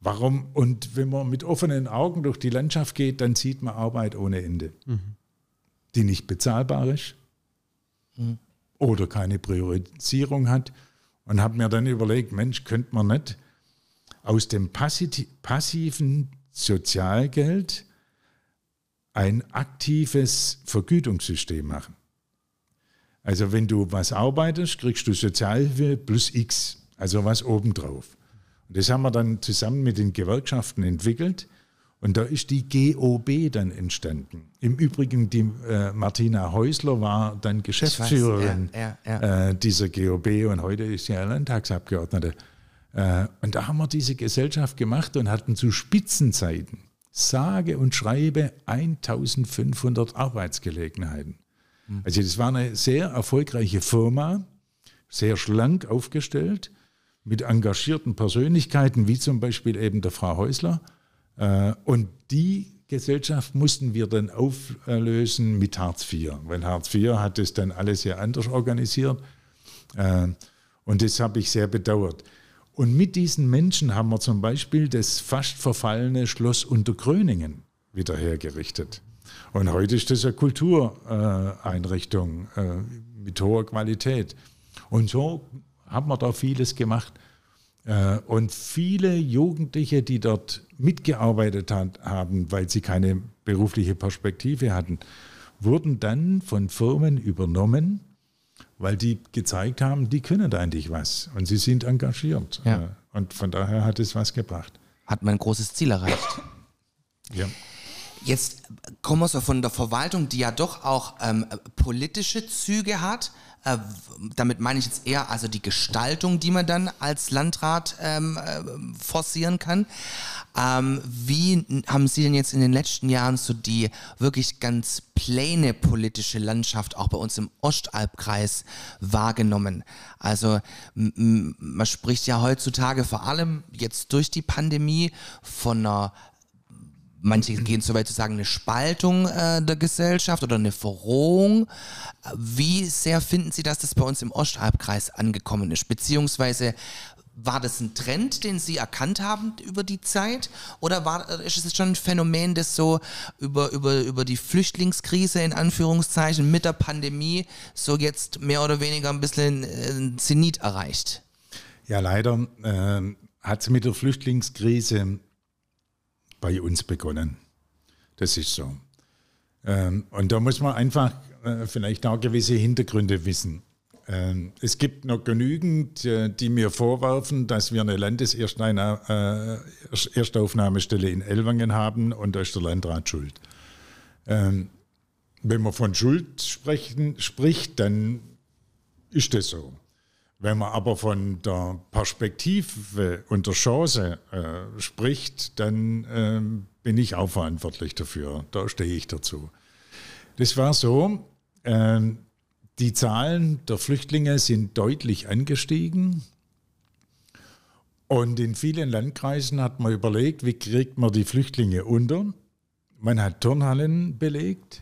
warum? Und wenn man mit offenen Augen durch die Landschaft geht, dann sieht man Arbeit ohne Ende, mhm. die nicht bezahlbar ist mhm. oder keine Priorisierung hat. Und habe mir dann überlegt, Mensch, könnte man nicht aus dem passiven Sozialgeld ein aktives Vergütungssystem machen. Also wenn du was arbeitest, kriegst du Sozialhilfe plus X, also was obendrauf. Und das haben wir dann zusammen mit den Gewerkschaften entwickelt. Und da ist die GOB dann entstanden. Im Übrigen, die äh, Martina Häusler war dann Geschäftsführerin weiß, ja, ja, ja. Äh, dieser GOB und heute ist sie ja Landtagsabgeordnete. Äh, und da haben wir diese Gesellschaft gemacht und hatten zu Spitzenzeiten sage und schreibe 1500 Arbeitsgelegenheiten. Mhm. Also das war eine sehr erfolgreiche Firma, sehr schlank aufgestellt, mit engagierten Persönlichkeiten, wie zum Beispiel eben der Frau Häusler. Äh, und die Gesellschaft mussten wir dann auflösen mit Hartz IV, weil Hartz IV hat es dann alles sehr anders organisiert. Äh, und das habe ich sehr bedauert. Und mit diesen Menschen haben wir zum Beispiel das fast verfallene Schloss Untergröningen wieder hergerichtet. Und heute ist das eine Kultureinrichtung äh, mit hoher Qualität. Und so haben wir da vieles gemacht. Äh, und viele Jugendliche, die dort mitgearbeitet hat, haben, weil sie keine berufliche Perspektive hatten, wurden dann von Firmen übernommen weil die gezeigt haben, die können eigentlich was und sie sind engagiert. Ja. Äh, und von daher hat es was gebracht. Hat man ein großes Ziel erreicht. Ja. Jetzt kommen wir so von der Verwaltung, die ja doch auch ähm, politische Züge hat. Äh, damit meine ich jetzt eher also die Gestaltung, die man dann als Landrat ähm, äh, forcieren kann. Ähm, wie haben Sie denn jetzt in den letzten Jahren so die wirklich ganz plane politische Landschaft auch bei uns im Ostalbkreis wahrgenommen? Also man spricht ja heutzutage vor allem jetzt durch die Pandemie von einer manche gehen so weit zu sagen, eine Spaltung äh, der Gesellschaft oder eine Verrohung. Wie sehr finden Sie, dass das bei uns im Ostalbkreis angekommen ist? Beziehungsweise war das ein Trend, den Sie erkannt haben über die Zeit? Oder war, ist es schon ein Phänomen, das so über, über, über die Flüchtlingskrise in Anführungszeichen mit der Pandemie so jetzt mehr oder weniger ein bisschen äh, ein Zenit erreicht? Ja, leider äh, hat es mit der Flüchtlingskrise bei uns begonnen. Das ist so. Ähm, und da muss man einfach äh, vielleicht auch gewisse Hintergründe wissen. Ähm, es gibt noch genügend, äh, die mir vorwerfen, dass wir eine Landeserstaufnahmestelle in Elwangen haben und da ist der Landrat schuld. Ähm, wenn man von Schuld sprechen, spricht, dann ist das so. Wenn man aber von der Perspektive und der Chance äh, spricht, dann äh, bin ich auch verantwortlich dafür. Da stehe ich dazu. Das war so, äh, die Zahlen der Flüchtlinge sind deutlich angestiegen. Und in vielen Landkreisen hat man überlegt, wie kriegt man die Flüchtlinge unter. Man hat Turnhallen belegt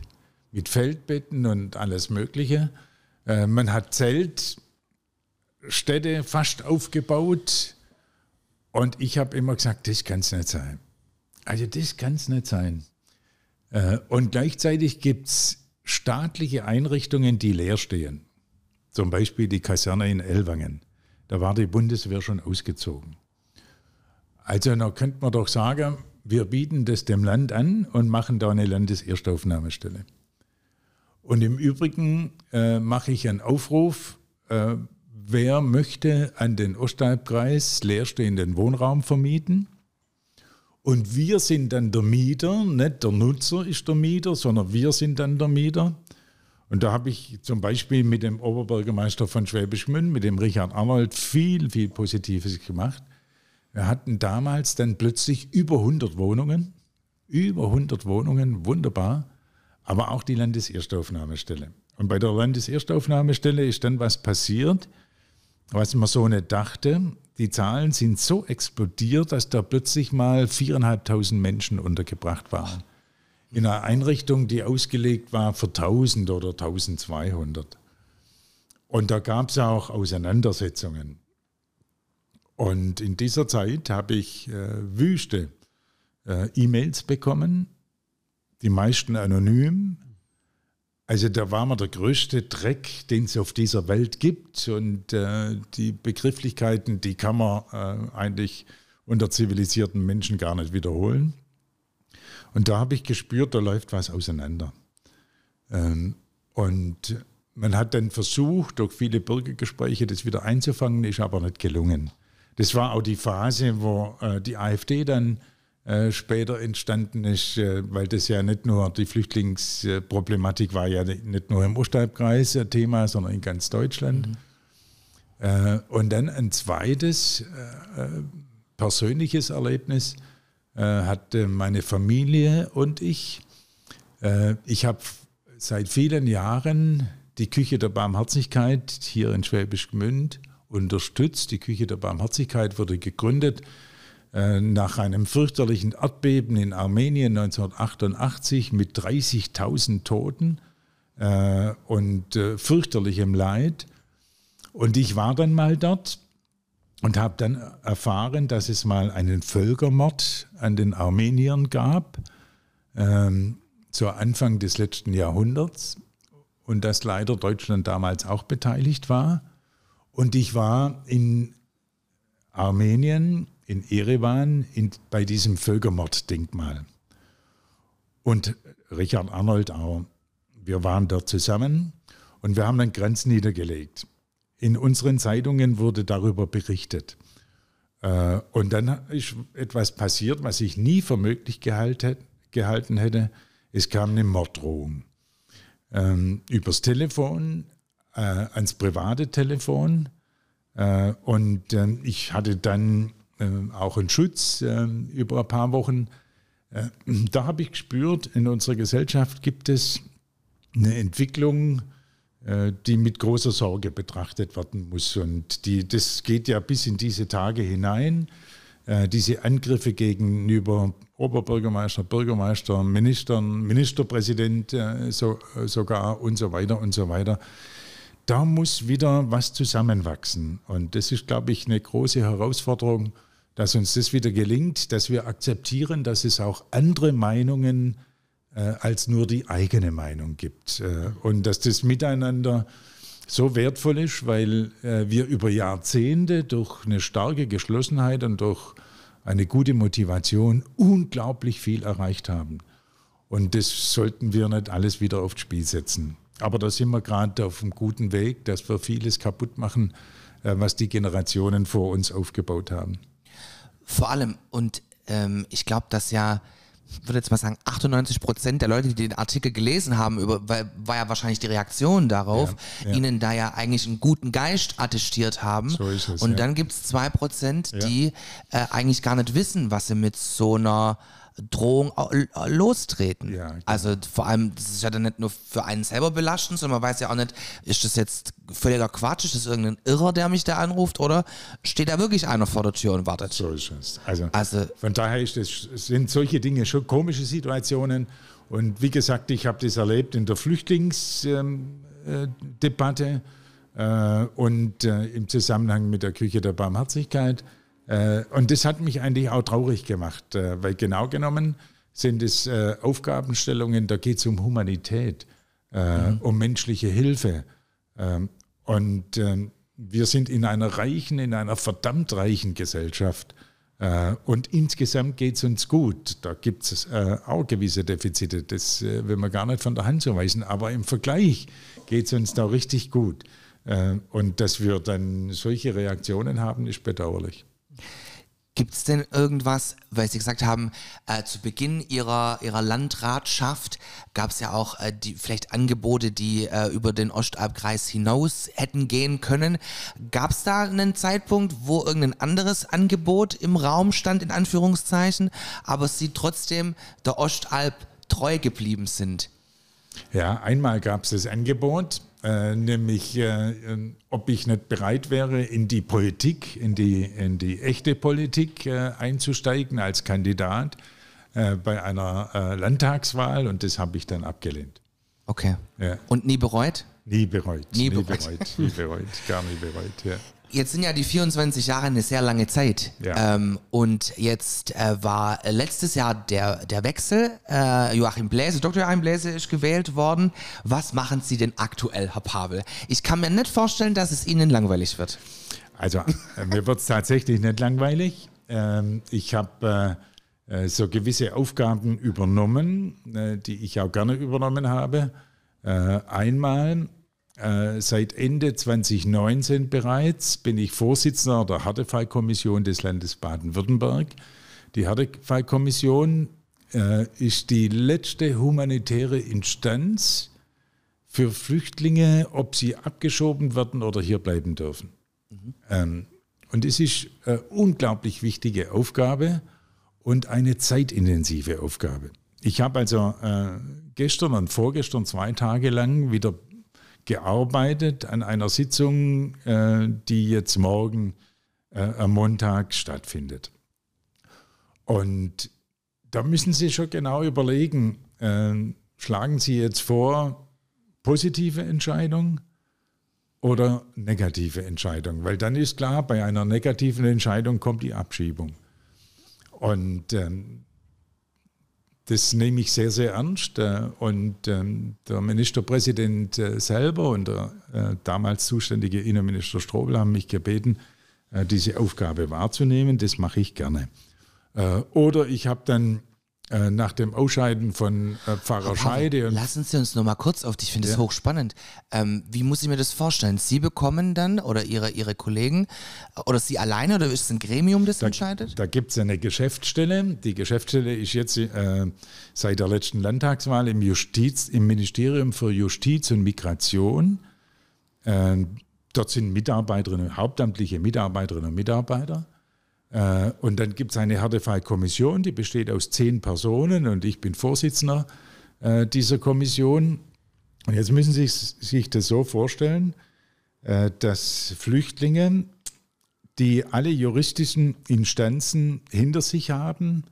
mit Feldbetten und alles Mögliche. Äh, man hat Zeltstädte fast aufgebaut. Und ich habe immer gesagt, das kann es nicht sein. Also das kann es nicht sein. Äh, und gleichzeitig gibt es staatliche Einrichtungen, die leer stehen. Zum Beispiel die Kaserne in Ellwangen. Da war die Bundeswehr schon ausgezogen. Also da könnte man doch sagen, wir bieten das dem Land an und machen da eine Landeserstaufnahmestelle. Und im Übrigen äh, mache ich einen Aufruf, äh, wer möchte an den Ostalbkreis leerstehenden Wohnraum vermieten? Und wir sind dann der Mieter, nicht der Nutzer ist der Mieter, sondern wir sind dann der Mieter. Und da habe ich zum Beispiel mit dem Oberbürgermeister von Schwäbisch Gmünd, mit dem Richard Arnold, viel, viel Positives gemacht. Wir hatten damals dann plötzlich über 100 Wohnungen, über 100 Wohnungen, wunderbar, aber auch die Landeserstaufnahmestelle. Und bei der Landeserstaufnahmestelle ist dann was passiert, was man so nicht dachte die Zahlen sind so explodiert, dass da plötzlich mal 4.500 Menschen untergebracht waren. In einer Einrichtung, die ausgelegt war für 1000 oder 1200. Und da gab es auch Auseinandersetzungen. Und in dieser Zeit habe ich äh, wüste äh, E-Mails bekommen, die meisten anonym, also da war man der größte Dreck, den es auf dieser Welt gibt. Und äh, die Begrifflichkeiten, die kann man äh, eigentlich unter zivilisierten Menschen gar nicht wiederholen. Und da habe ich gespürt, da läuft was auseinander. Ähm, und man hat dann versucht, durch viele Bürgergespräche das wieder einzufangen, ist aber nicht gelungen. Das war auch die Phase, wo äh, die AfD dann äh, später entstanden ist, äh, weil das ja nicht nur die Flüchtlingsproblematik war ja nicht nur im Ostalbkreis Thema, sondern in ganz Deutschland. Mhm. Äh, und dann ein zweites persönliches Erlebnis hatte meine Familie und ich. ich habe seit vielen Jahren die Küche der Barmherzigkeit hier in Schwäbisch Gmünd unterstützt. Die Küche der Barmherzigkeit wurde gegründet nach einem fürchterlichen Erdbeben in Armenien 1988 mit 30.000 Toten äh, und äh, fürchterlichem Leid. Und ich war dann mal dort und habe dann erfahren, dass es mal einen Völkermord an den Armeniern gab, ähm, zu Anfang des letzten Jahrhunderts und dass leider Deutschland damals auch beteiligt war. Und ich war in Armenien in Erevan in, bei diesem Völkermorddenkmal. Und Richard Arnold auch. Wir waren dort zusammen und wir haben einen Kranz niedergelegt. In unseren Zeitungen wurde darüber berichtet. Äh, und dann ist etwas passiert, was ich nie für möglich gehalten hätte. Es kam eine Morddrohung. Ähm, übers Telefon, äh, ans private Telefon. Äh, und ähm, ich hatte dann auch einen Schutz äh, über ein paar Wochen. Äh, da habe ich gespürt, in unserer Gesellschaft gibt es eine Entwicklung, die mit großer Sorge betrachtet werden muss. Und die, das geht ja bis in diese Tage hinein. Diese Angriffe gegenüber Oberbürgermeister, Bürgermeister, Ministern, Ministerpräsident so, sogar und so weiter und so weiter. Da muss wieder was zusammenwachsen. Und das ist, glaube ich, eine große Herausforderung dass uns das wieder gelingt, dass wir akzeptieren, dass es auch andere Meinungen äh, als nur die eigene Meinung gibt. Äh, und dass das Miteinander so wertvoll ist, weil äh, wir über Jahrzehnte durch eine starke Geschlossenheit und durch eine gute Motivation unglaublich viel erreicht haben. Und das sollten wir nicht alles wieder aufs Spiel setzen. Aber da sind wir gerade auf einem guten Weg, dass wir vieles kaputt machen, äh, was die Generationen vor uns aufgebaut haben. Vor allem, und ähm, ich glaube, dass ja, ich würde jetzt mal sagen, 98 Prozent der Leute, die den Artikel gelesen haben, über, war, war ja wahrscheinlich die Reaktion darauf, Ja, ja. ihnen da ja eigentlich einen guten Geist attestiert haben. So ist es, und ja. dann gibt es zwei Prozent, die äh, eigentlich gar nicht wissen, was sie mit so einer Drohung au- äh, lostreten. Ja, genau. Also vor allem, das ist ja dann nicht nur für einen selber belastend, sondern man weiß ja auch nicht, ist das jetzt völliger Quatsch, ist das irgendein Irrer, der mich da anruft oder steht da wirklich einer vor der Tür und wartet? So ist es. Also, Also- von daher es, sind solche Dinge schon komische Situationen. Und wie gesagt, ich habe das erlebt in der Flüchtlingsdebatte äh, und äh, im Zusammenhang mit der Küche der Barmherzigkeit. Äh, und das hat mich eigentlich auch traurig gemacht, äh, weil genau genommen sind es äh, Aufgabenstellungen, da geht es um Humanität, äh, um menschliche Hilfe. Ähm, und wir sind in einer reichen, in einer verdammt reichen Gesellschaft. Und insgesamt geht es uns gut. Da gibt es auch gewisse Defizite, das will man gar nicht von der Hand zu weisen. Aber im Vergleich geht es uns da richtig gut. Und dass wir dann solche Reaktionen haben, ist bedauerlich. Gibt es denn irgendwas, weil Sie gesagt haben, äh, zu Beginn Ihrer, Ihrer Landratschaft gab es ja auch äh, die, vielleicht Angebote, die äh, über den Ostalbkreis hinaus hätten gehen können. Gab es da einen Zeitpunkt, wo irgendein anderes Angebot im Raum stand, in Anführungszeichen, aber Sie trotzdem der Ostalb treu geblieben sind? Ja, einmal gab es das Angebot, äh, nämlich äh, äh, ob ich nicht bereit wäre, in die Politik, in die, in die echte Politik äh, einzusteigen als Kandidat äh, bei einer äh, Landtagswahl und das habe ich dann abgelehnt. Okay. Ja. Und nie bereut? Nie bereut. Nie bereut. nie bereut. Gar nie bereut. Ja. Jetzt sind ja die 24 Jahre eine sehr lange Zeit. Ja. Ähm, und jetzt äh, war letztes Jahr der, der Wechsel. Äh, Joachim Bläse, Dr. Joachim Bläse ist gewählt worden. Was machen Sie denn aktuell, Herr Pavel? Ich kann mir nicht vorstellen, dass es Ihnen langweilig wird. Also, äh, mir wird es tatsächlich nicht langweilig. Ähm, ich habe äh, äh, so gewisse Aufgaben übernommen, äh, die ich auch gerne übernommen habe. Einmal seit Ende 2019 bereits bin ich Vorsitzender der Härtefallkommission des Landes Baden-Württemberg. Die Härtefallkommission äh, ist die letzte humanitäre Instanz für Flüchtlinge, ob sie abgeschoben werden oder hier bleiben dürfen. Ähm, und es ist eine unglaublich wichtige Aufgabe und eine zeitintensive Aufgabe. Ich habe also äh, gestern und vorgestern zwei Tage lang wieder gearbeitet an einer Sitzung, äh, die jetzt morgen äh, am Montag stattfindet. Und da müssen Sie schon genau überlegen, äh, schlagen Sie jetzt vor, positive Entscheidung oder negative Entscheidung? Weil dann ist klar, bei einer negativen Entscheidung kommt die Abschiebung. Und ähm, das nehme ich sehr, sehr ernst. Äh, Und ähm, der Ministerpräsident äh, selber und der äh, damals zuständige Innenminister Strobel haben mich gebeten, diese Aufgabe wahrzunehmen. Das mache ich gerne. Oder ich habe dann äh, nach dem Ausscheiden von äh, Pfarrer Scheide Lassen Sie uns noch mal kurz auf, ich finde das Ja. hochspannend. Ähm, wie muss ich mir das vorstellen? Sie bekommen dann oder Ihre, Ihre Kollegen oder Sie alleine oder ist es ein Gremium, das entscheidet? Da gibt es eine Geschäftsstelle. Die Geschäftsstelle ist jetzt äh, seit der letzten Landtagswahl im, Justiz, im Ministerium für Justiz und Migration. Äh, dort sind Mitarbeiterinnen, hauptamtliche Mitarbeiterinnen und Mitarbeiter. Äh, und dann gibt es eine Härtefallkommission, die besteht aus zehn Personen und ich bin Vorsitzender äh, dieser Kommission. Und jetzt müssen Sie sich das so vorstellen, äh, dass Flüchtlinge die alle juristischen Instanzen hinter sich haben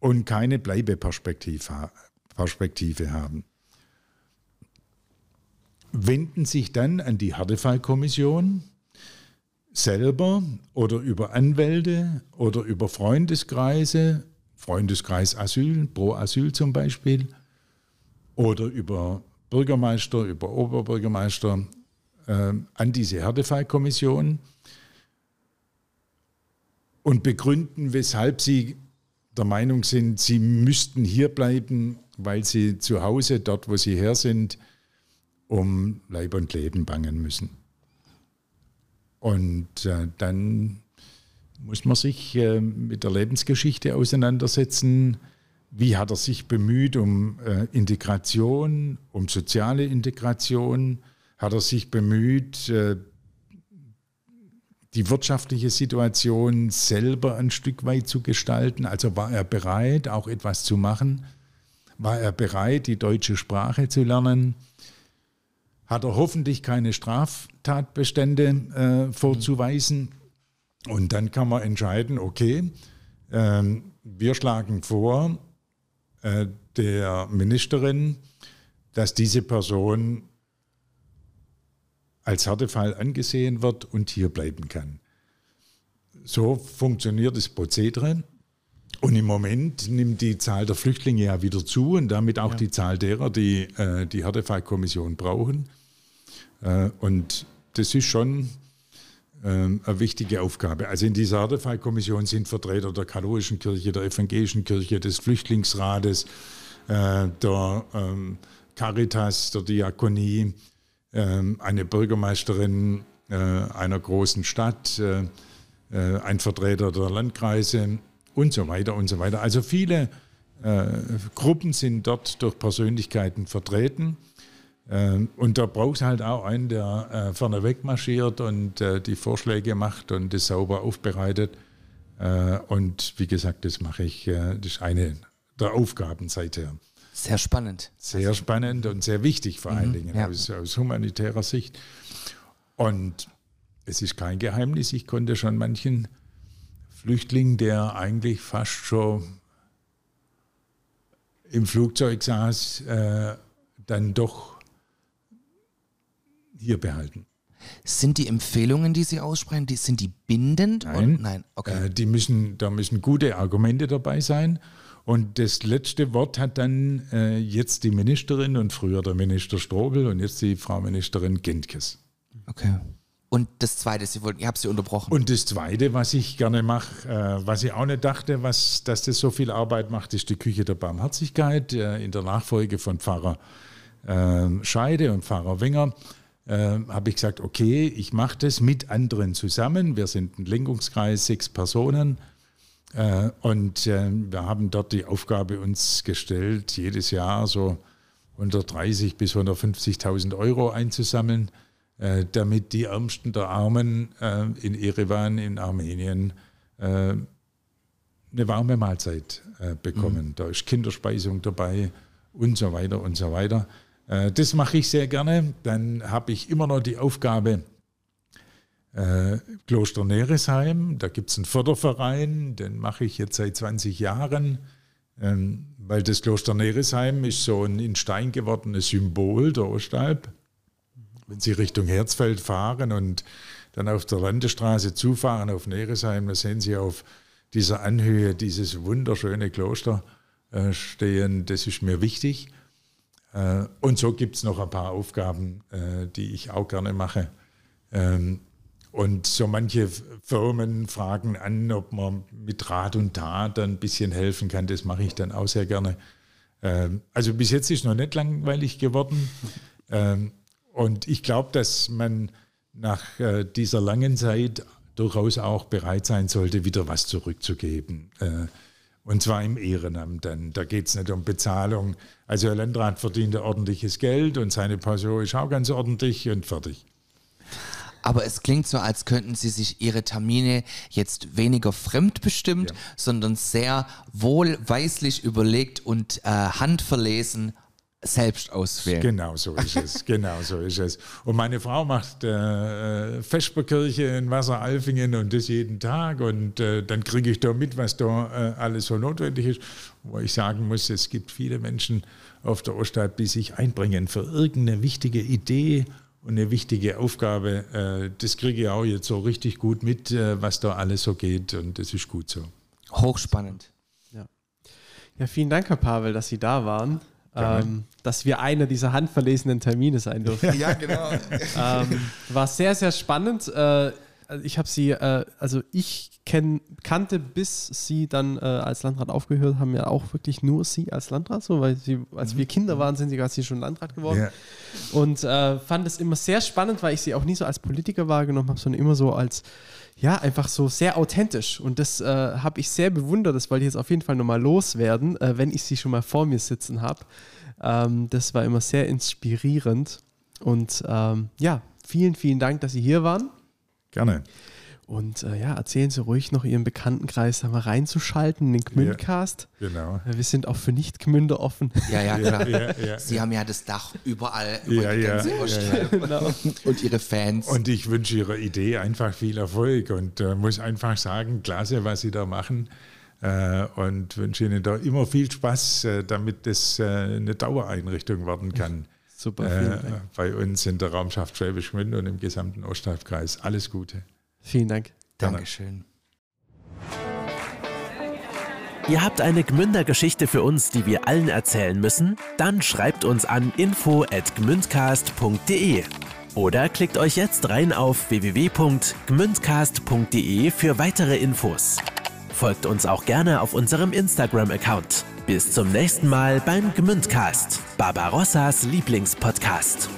und keine Bleibeperspektive ha- Perspektive haben. Wenden sich dann an die Härtefallkommission selber oder über Anwälte oder über Freundeskreise, Freundeskreis Asyl, Pro Asyl zum Beispiel, oder über Bürgermeister, über Oberbürgermeister äh, an diese Härtefallkommission und begründen, weshalb sie der Meinung sind, sie müssten hier bleiben, weil sie zu Hause, dort wo sie her sind, um Leib und Leben bangen müssen. Und äh, dann muss man sich äh, mit der Lebensgeschichte auseinandersetzen. Wie hat er sich bemüht um äh, Integration, um soziale Integration? Hat er sich bemüht, äh, die wirtschaftliche Situation selber ein Stück weit zu gestalten? Also war er bereit, auch etwas zu machen? War er bereit, die deutsche Sprache zu lernen? Hat er hoffentlich keine Straftatbestände äh, vorzuweisen? Und dann kann man entscheiden, okay, ähm, wir schlagen vor äh, der Ministerin, dass diese Person als Härtefall angesehen wird und hier bleiben kann. So funktioniert das Prozedere. Und im Moment nimmt die Zahl der Flüchtlinge ja wieder zu und damit auch ja. die Zahl derer, die äh, die Härtefallkommission brauchen. Äh, und das ist schon ähm, eine wichtige Aufgabe. Also in dieser Härtefallkommission sind Vertreter der katholischen Kirche, der evangelischen Kirche, des Flüchtlingsrates, äh, der ähm, Caritas, der Diakonie, ähm, eine Bürgermeisterin äh, einer großen Stadt, ein Vertreter der Landkreise und so weiter und so weiter. Also viele Gruppen sind dort durch Persönlichkeiten vertreten. Ähm, und da braucht es halt auch einen, der äh, vorne weg marschiert und äh, die Vorschläge macht und das sauber aufbereitet. Äh, und wie gesagt, das mache ich, äh, das ist eine der Aufgaben seither. Sehr spannend. Sehr spannend und sehr wichtig vor mhm, allen Dingen ja. aus, aus humanitärer Sicht. Und es ist kein Geheimnis, ich konnte schon manchen Flüchtling, der eigentlich fast schon im Flugzeug saß, äh, dann doch hier behalten. Sind die Empfehlungen, die Sie aussprechen, die, sind die bindend? Nein, Nein? Okay. Äh, die müssen, da müssen gute Argumente dabei sein. Und das letzte Wort hat dann äh, jetzt die Ministerin und früher der Minister Strobel und jetzt die Frau Ministerin Gentkes. Okay. Und das Zweite, Sie wollten, ich habe Sie unterbrochen. Und das Zweite, was ich gerne mache, äh, was ich auch nicht dachte, was, dass das so viel Arbeit macht, ist die Küche der Barmherzigkeit äh, in der Nachfolge von Pfarrer äh, Scheide und Pfarrer Wenger äh, habe ich gesagt, okay, ich mache das mit anderen zusammen. Wir sind ein Lenkungskreis, sechs Personen. Äh, und äh, wir haben dort die Aufgabe uns gestellt, jedes Jahr so 130 bis 150.000 Euro einzusammeln, damit die Ärmsten der Armen äh, in Erevan, in Armenien, äh, eine warme Mahlzeit bekommen. Mhm. Da ist Kinderspeisung dabei und so weiter und so weiter. Äh, das mache ich sehr gerne. Dann habe ich immer noch die Aufgabe, äh, Kloster Neresheim, da gibt es einen Förderverein, den mache ich jetzt seit 20 Jahren, ähm, weil das Kloster Neresheim ist so ein in Stein gewordenes Symbol der Ostalb. Wenn Sie Richtung Herzfeld fahren und dann auf der Landesstraße zufahren auf Neresheim, da sehen Sie auf dieser Anhöhe dieses wunderschöne Kloster äh, stehen. Das ist mir wichtig. Äh, und so gibt es noch ein paar Aufgaben, äh, die ich auch gerne mache. Ähm, und so manche Firmen fragen an, ob man mit Rat und Tat ein bisschen helfen kann. Das mache ich dann auch sehr gerne. Ähm, also bis jetzt ist noch nicht langweilig geworden. Ähm, und ich glaube, dass man nach äh, dieser langen Zeit durchaus auch bereit sein sollte, wieder was zurückzugeben. Und zwar im Ehrenamt dann. Da geht es nicht um Bezahlung. Also der Landrat verdient ordentliches Geld und seine Person ist auch ganz ordentlich und fertig. Aber es klingt so, als könnten Sie sich Ihre Termine jetzt weniger fremdbestimmt, ja. sondern sehr wohlweislich überlegt und äh, handverlesen selbst auswählen. Genau so ist es. genau so ist es. Und meine Frau macht äh, Vesperkirche in Wasseralfingen und das jeden Tag. Und äh, dann kriege ich da mit, was da äh, alles so notwendig ist. Wo ich sagen muss, es gibt viele Menschen auf der Ostalb, die sich einbringen für irgendeine wichtige Idee und eine wichtige Aufgabe. Äh, das kriege ich auch jetzt so richtig gut mit, äh, was da alles so geht. Und das ist gut so. Hochspannend. Ja. Ja, vielen Dank, Herr Pavel, dass Sie da waren ähm, dass wir einer dieser handverlesenen Termine sein dürfen. ja, genau. ähm, war sehr, sehr spannend. Äh, ich habe sie, äh, also ich kenn, kannte, bis sie dann äh, als Landrat aufgehört haben, ja auch wirklich nur sie als Landrat, so, weil sie, als wir Kinder waren, sind sie quasi schon Landrat geworden. Ja. Und äh, fand es immer sehr spannend, weil ich sie auch nie so als Politiker wahrgenommen habe, sondern immer so als, ja, einfach so sehr authentisch. Und das äh, habe ich sehr bewundert, das wollte ich jetzt auf jeden Fall nochmal loswerden, äh, wenn ich sie schon mal vor mir sitzen habe. Ähm, das war immer sehr inspirierend. Und ähm, ja, vielen, vielen Dank, dass Sie hier waren. Gerne. Und äh, ja, erzählen Sie ruhig noch Ihren Bekanntenkreis da mal reinzuschalten, in den Gmündcast. Genau. Äh, Wir sind auch für Nicht-Gmünder offen. Ja, ja, klar. Ja, ja, Sie haben ja das Dach überall über Ja, die ja, ganze ja, genau. Und ihre Fans. Und ich wünsche Ihrer Idee einfach viel Erfolg und äh, muss einfach sagen, klasse, was Sie da machen. Äh, und wünsche Ihnen da immer viel Spaß, äh, damit das äh, eine Dauereinrichtung werden kann. Super, Äh, bei uns in der Raumschaft Schwäbisch Gmünd und im gesamten Osthalbkreis. Alles Gute. Vielen Dank. Dankeschön. Ihr habt eine Gmünder-Geschichte für uns, die wir allen erzählen müssen? Dann schreibt uns an info@gmündcast.de oder klickt euch jetzt rein auf www.gmündcast.de für weitere Infos. Folgt uns auch gerne auf unserem Instagram-Account. Bis zum nächsten Mal beim Gmündcast, Barbarossas Lieblingspodcast.